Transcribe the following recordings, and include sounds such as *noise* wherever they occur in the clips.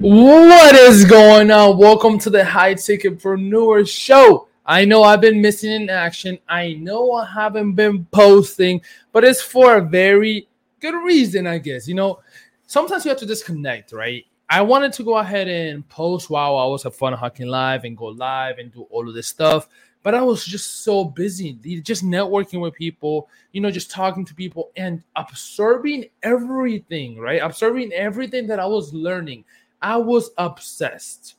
What is going on? Welcome to the High Ticketpreneur Show. I know I've been missing in action. I know I haven't been posting, but it's for a very good reason, I guess. You know, sometimes you have to disconnect, right? I wanted to go ahead and post while I was at Funnel Hacking Live and go live and do all of this stuff, but I was just so busy, just networking with people, you know, just talking to people and absorbing everything, right? Absorbing everything that I was learning. I was obsessed.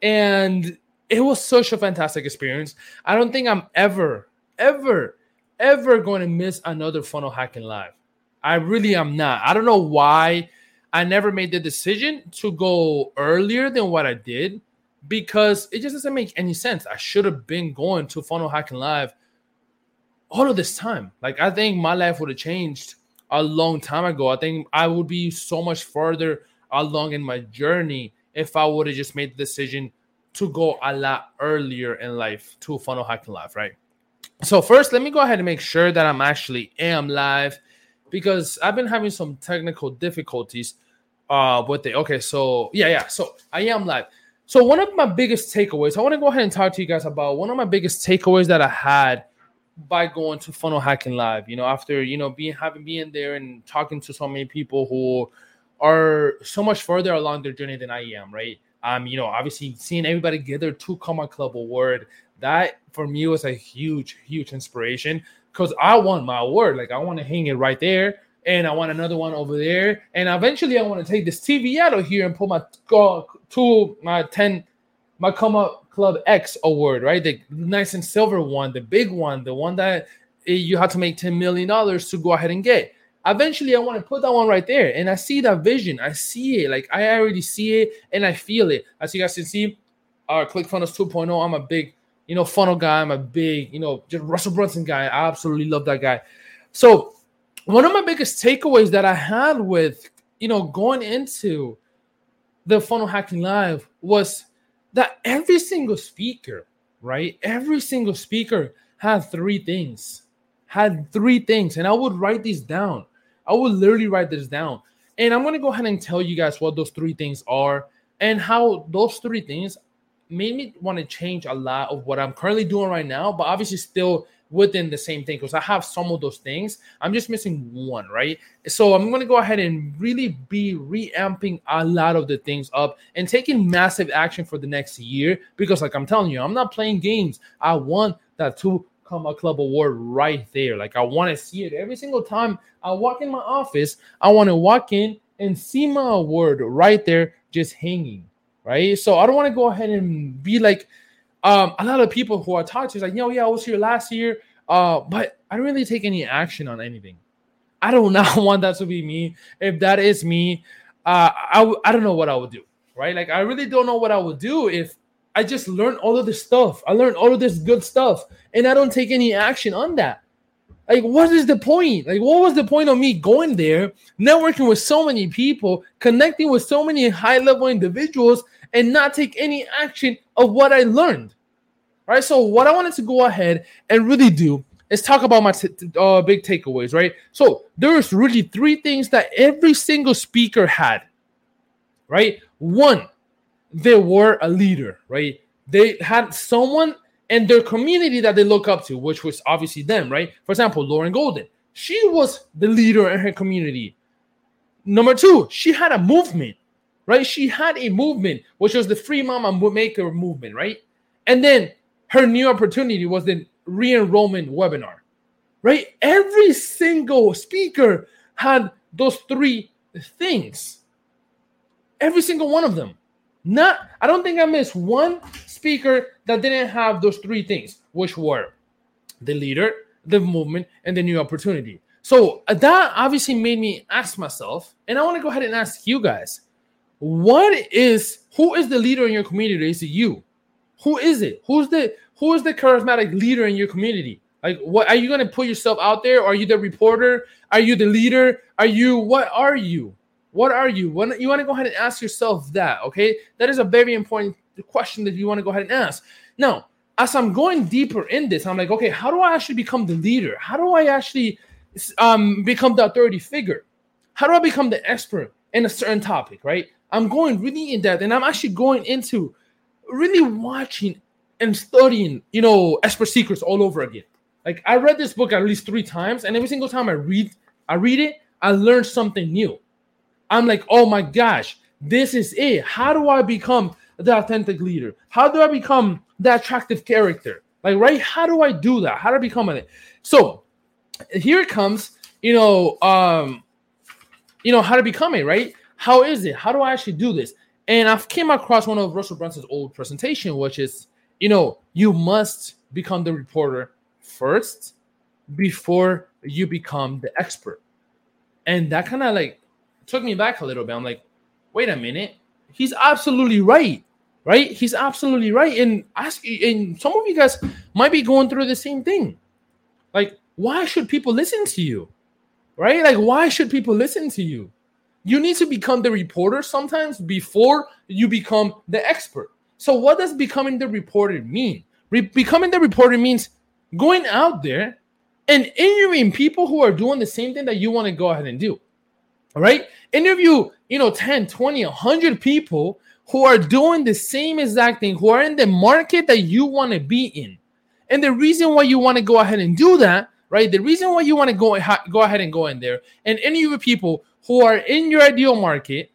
And it was such a fantastic experience. I don't think I'm ever, ever, ever going to miss another funnel hacking live. I really am not. I don't know why I never made the decision to go earlier than what I did because it just doesn't make any sense. I should have been going to funnel hacking live all of this time. Like I think my life would have changed a long time ago. I think I would be so much further along in my journey if I would have just made the decision to go a lot earlier in life to funnel hacking live, right? So first, let me go ahead and make sure that I'm actually am live because I've been having some technical difficulties uh with it. Okay, so yeah, yeah. So I am live. So one of my biggest takeaways, I want to go ahead and talk to you guys about one of my biggest takeaways that I had by going to funnel hacking live. You know, after you know being having being there and talking to so many people who are so much further along their journey than I am, right? Um, you know, obviously seeing everybody get their two comma club award, that for me was a huge, huge inspiration because I want my award. Like I want to hang it right there, and I want another one over there, and eventually I want to take this TV out of here and put my uh, two, my ten, my comma club X award, right? The nice and silver one, the big one, the one that eh, you have to make ten million dollars to go ahead and get eventually I want to put that one right there. And I see that vision. I see it. Like I already see it and I feel it. As you guys can see, our ClickFunnels 2.0. I'm a big, you know, funnel guy. I'm a big, you know, just Russell Brunson guy. I absolutely love that guy. So one of my biggest takeaways that I had with, you know, going into the funnel hacking live was that every single speaker, right? Every single speaker had three things. Had three things. And I would write these down. I will literally write this down. And I'm going to go ahead and tell you guys what those three things are and how those three things made me want to change a lot of what I'm currently doing right now, but obviously still within the same thing because I have some of those things. I'm just missing one, right? So I'm going to go ahead and really be reamping a lot of the things up and taking massive action for the next year because, like I'm telling you, I'm not playing games. I want that two Comma Club award right there. Like I want to see it every single time I walk in my office. I want to walk in and see my award right there, just hanging. Right. So I don't want to go ahead and be like um, a lot of people who I talking to like, yo, yeah, I was here last year, uh, but I don't really take any action on anything. I do *laughs* not want that to be me. If that is me, uh, I w- I don't know what I would do. Right. Like I really don't know what I would do if I just learned all of this stuff. I learned all of this good stuff, and I don't take any action on that. Like, what is the point? Like, what was the point of me going there, networking with so many people, connecting with so many high level individuals, and not take any action of what I learned? Right. So, what I wanted to go ahead and really do is talk about my t- uh, big takeaways. Right. So, there's really three things that every single speaker had. Right. One, they were a leader, right? They had someone in their community that they look up to, which was obviously them, right? For example, Lauren Golden, she was the leader in her community. Number two, she had a movement, right? She had a movement, which was the Free Mama Maker movement, right? And then her new opportunity was the re enrollment webinar, right? Every single speaker had those three things, every single one of them. Not, I don't think I missed one speaker that didn't have those three things, which were the leader, the movement, and the new opportunity. So uh, that obviously made me ask myself, and I want to go ahead and ask you guys, what is who is the leader in your community? Is it you? Who is it? Who's the who is the charismatic leader in your community? Like, what are you going to put yourself out there? Are you the reporter? Are you the leader? Are you what are you? What are you? When you want to go ahead and ask yourself that, okay? That is a very important question that you want to go ahead and ask. Now, as I'm going deeper in this, I'm like, okay, how do I actually become the leader? How do I actually um, become the authority figure? How do I become the expert in a certain topic, right? I'm going really in depth, and I'm actually going into really watching and studying, you know, expert secrets all over again. Like I read this book at least three times, and every single time I read, I read it, I learn something new. I'm like, oh my gosh, this is it. How do I become the authentic leader? How do I become the attractive character? Like, right? How do I do that? How do I become it? So here it comes, you know, um, you know, how to become it, right? How is it? How do I actually do this? And I've came across one of Russell Brunson's old presentation, which is, you know, you must become the reporter first before you become the expert. And that kind of like took me back a little bit. I'm like, wait a minute, he's absolutely right, right? He's absolutely right. And ask, and some of you guys might be going through the same thing. Like, why should people listen to you, right? Like, why should people listen to you? You need to become the reporter sometimes before you become the expert. So, what does becoming the reporter mean? Re- becoming the reporter means going out there and interviewing people who are doing the same thing that you want to go ahead and do. Right. Interview, you know, 10, 20, 100 people who are doing the same exact thing, who are in the market that you want to be in. And the reason why you want to go ahead and do that, right? The reason why you want to go, go ahead and go in there and interview people who are in your ideal market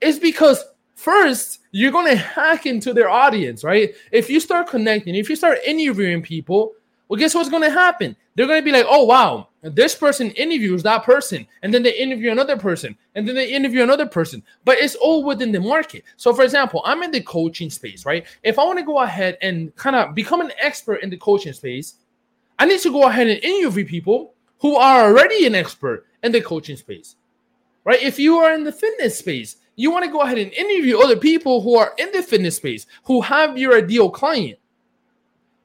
is because first you're going to hack into their audience, right? If you start connecting, if you start interviewing people, well, guess what's going to happen? They're going to be like, oh, wow, this person interviews that person. And then they interview another person. And then they interview another person. But it's all within the market. So, for example, I'm in the coaching space, right? If I want to go ahead and kind of become an expert in the coaching space, I need to go ahead and interview people who are already an expert in the coaching space, right? If you are in the fitness space, you want to go ahead and interview other people who are in the fitness space, who have your ideal client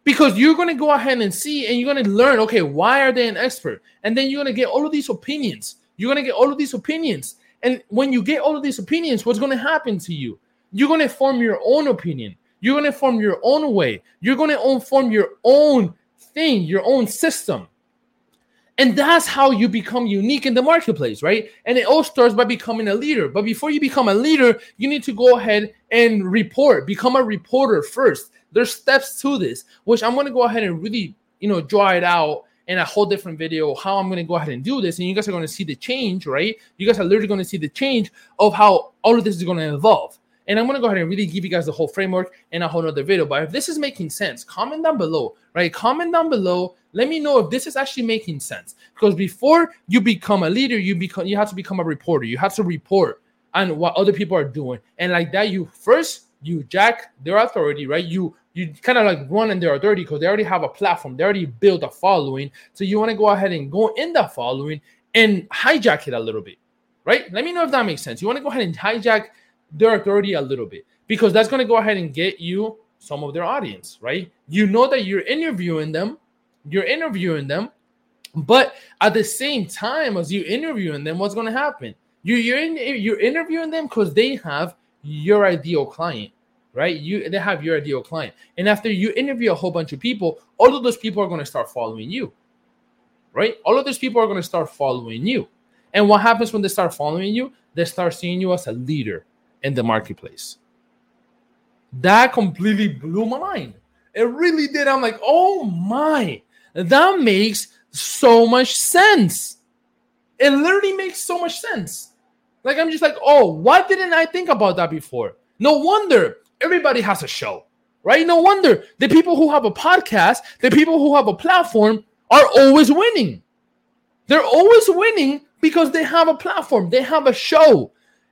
because you're going to go ahead and see and you're going to learn okay why are they an expert? And then you're going to get all of these opinions. You're going to get all of these opinions. And when you get all of these opinions what's going to happen to you? You're going to form your own opinion. You're going to form your own way. You're going to form your own thing your own system. And that's how you become unique in the marketplace, right? And it all starts by becoming a leader. But before you become a leader, you need to go ahead and report, become a reporter first. There's steps to this, which I'm going to go ahead and really, you know, draw it out in a whole different video how I'm going to go ahead and do this. And you guys are going to see the change, right? You guys are literally going to see the change of how all of this is going to evolve. And I'm going to go ahead and really give you guys the whole framework in a whole other video. But if this is making sense, comment down below, right? Comment down below. Let me know if this is actually making sense. Because before you become a leader, you become you have to become a reporter. You have to report on what other people are doing. And like that, you first you jack their authority, right? You you kind of like run in their authority because they already have a platform, they already built a following. So you want to go ahead and go in that following and hijack it a little bit, right? Let me know if that makes sense. You want to go ahead and hijack their authority a little bit because that's going to go ahead and get you some of their audience, right? You know that you're interviewing them, you're interviewing them, but at the same time as you interviewing them, what's going to happen? You, you're in, you're interviewing them because they have your ideal client right? You they have your ideal client. And after you interview a whole bunch of people, all of those people are going to start following you. Right? All of those people are going to start following you. And what happens when they start following you? They start seeing you as a leader in the marketplace. That completely blew my mind. It really did. I'm like, oh my, that makes so much sense. It literally makes so much sense. Like, I'm just like, oh, why didn't I think about that before? No wonder everybody has a show, right? No wonder the people who have a podcast, the people who have a platform are always winning. They're always winning because they have a platform, they have a show.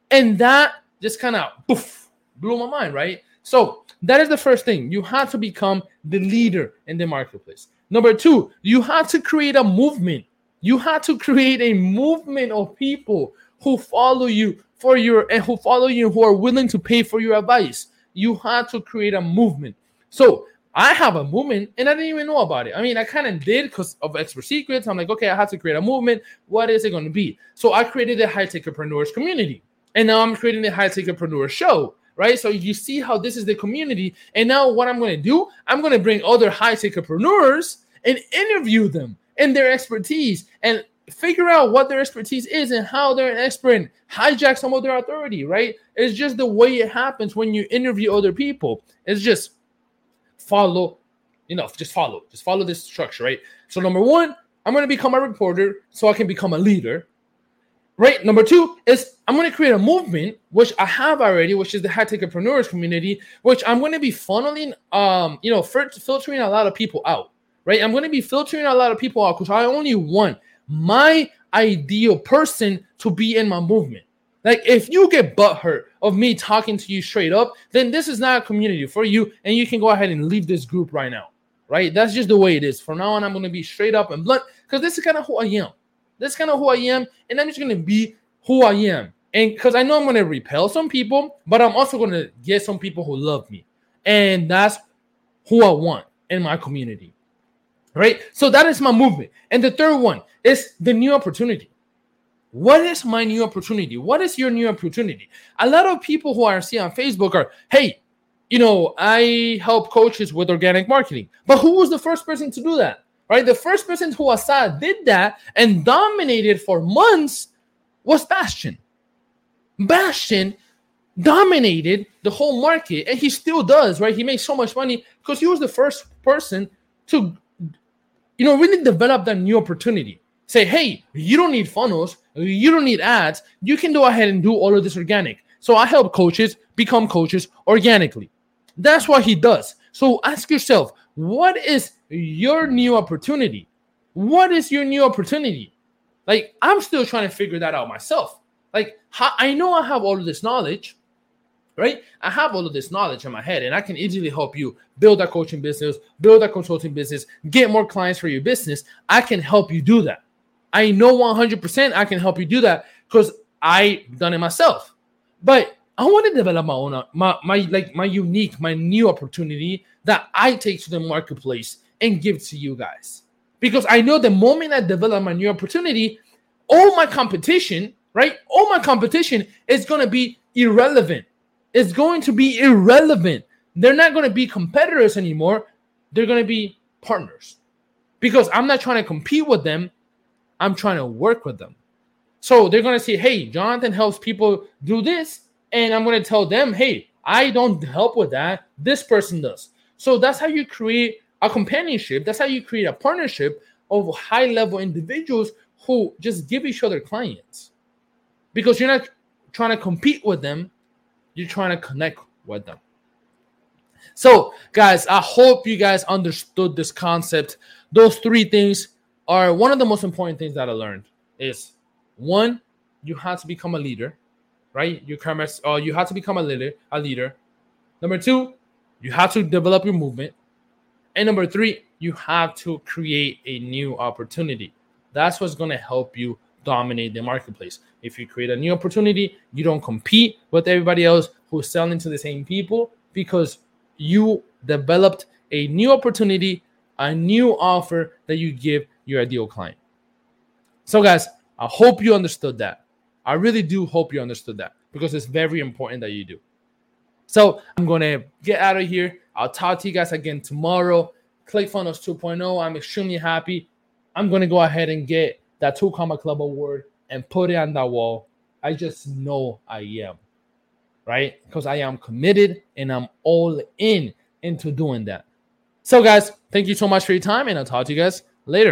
And that just kind of poof, blew my mind, right? So that is the first thing. You have to become the leader in the marketplace. Number two, you have to create a movement. You have to create a movement of people who follow you for your and who follow you who are willing to pay for your advice you had to create a movement. So I have a movement and I didn't even know about it. I mean, I kind of did because of expert secrets. I'm like, okay, I have to create a movement. What is it going to be? So I created the High Ticketpreneurs community. And now I'm creating the High Ticketpreneur show, right? So you see how this is the community. And now what I'm going to do, I'm going to bring other high tech entrepreneurs and interview them and their expertise. And figure out what their expertise is and how they're an expert and hijack some of their authority, right? It's just the way it happens when you interview other people. It's just follow, you know, just follow, just follow this structure, right? So, number one, I'm going to become a reporter so I can become a leader. Right. Number two is I'm going to create a movement, which I have already, which is the High Ticketpreneurs community, which I'm going to be funneling, um, you know, filtering a lot of people out. Right. I'm going to be filtering a lot of people out because I only want my ideal person to be in my movement. Like if you get butthurt of me talking to you straight up, then this is not a community for you, and you can go ahead and leave this group right now. Right? That's just the way it is. From now on, I'm gonna be straight up and blunt because this is kind of who I am. This is kind of who I am, and I'm just gonna be who I am. And because I know I'm gonna repel some people, but I'm also gonna get some people who love me, and that's who I want in my community. Right? So that is my movement. And the third one is the new opportunity. What is my new opportunity? What is your new opportunity? A lot of people who I see on Facebook are, hey, you know, I help coaches with organic marketing. But who was the first person to do that? Right? The first person who I saw did that and dominated for months was Bastian. Bastian dominated the whole market and he still does, right? He makes so much money because he was the first person to, you know, really develop that new opportunity say, hey, you don't need funnels, you don't need ads. You can go ahead and do all of this organic. So I help coaches become coaches organically. That's what he does. So ask yourself, what is your new opportunity? What is your new opportunity? Like, I'm still trying to figure that out myself. Like, I know I have all of this knowledge, right? I have all of this knowledge in my head, and I can easily help you build a coaching business, build a consulting business, get more clients for your business. I can help you do that. I know 100% I can help you do that because I done it myself. But I want to develop my own, my, my like my unique, my new opportunity that I take to the marketplace and give to you guys. Because I know the moment I develop my new opportunity, all my competition, right? All my competition is going to be irrelevant. It's going to be irrelevant. They're not going to be competitors anymore. They're going to be partners. Because I'm not trying to compete with them. I'm trying to work with them. So they're going to say, hey, Jonathan helps people do this. And I'm going to tell them, hey, I don't help with that. This person does. So that's how you create a companionship. That's how you create a partnership of high level individuals who just give each other clients. Because you're not trying to compete with them, you're trying to connect with them. So, guys, I hope you guys understood this concept. Those three things are one of the most important things that I learned is one, you have to become a leader, right? You come as, uh, you have to become a leader, a leader. Number two, you have to develop your movement, and number three, you have to create a new opportunity. That's what's going to help you dominate the marketplace. If you create a new opportunity, you don't compete with everybody else who's selling to the same people because you developed a new opportunity, a new offer that you give your ideal client. So, guys, I hope you understood that. I really do hope you understood that because it's very important that you do. So, I'm going to get out of here. I'll talk to you guys again tomorrow. ClickFunnels 2.0. I'm extremely happy. I'm going to go ahead and get that Two Comma Club award and put it on that wall. I just know I am, right? Because I am committed and I'm all in into doing that. So, guys, thank you so much for your time, and I'll talk to you guys later.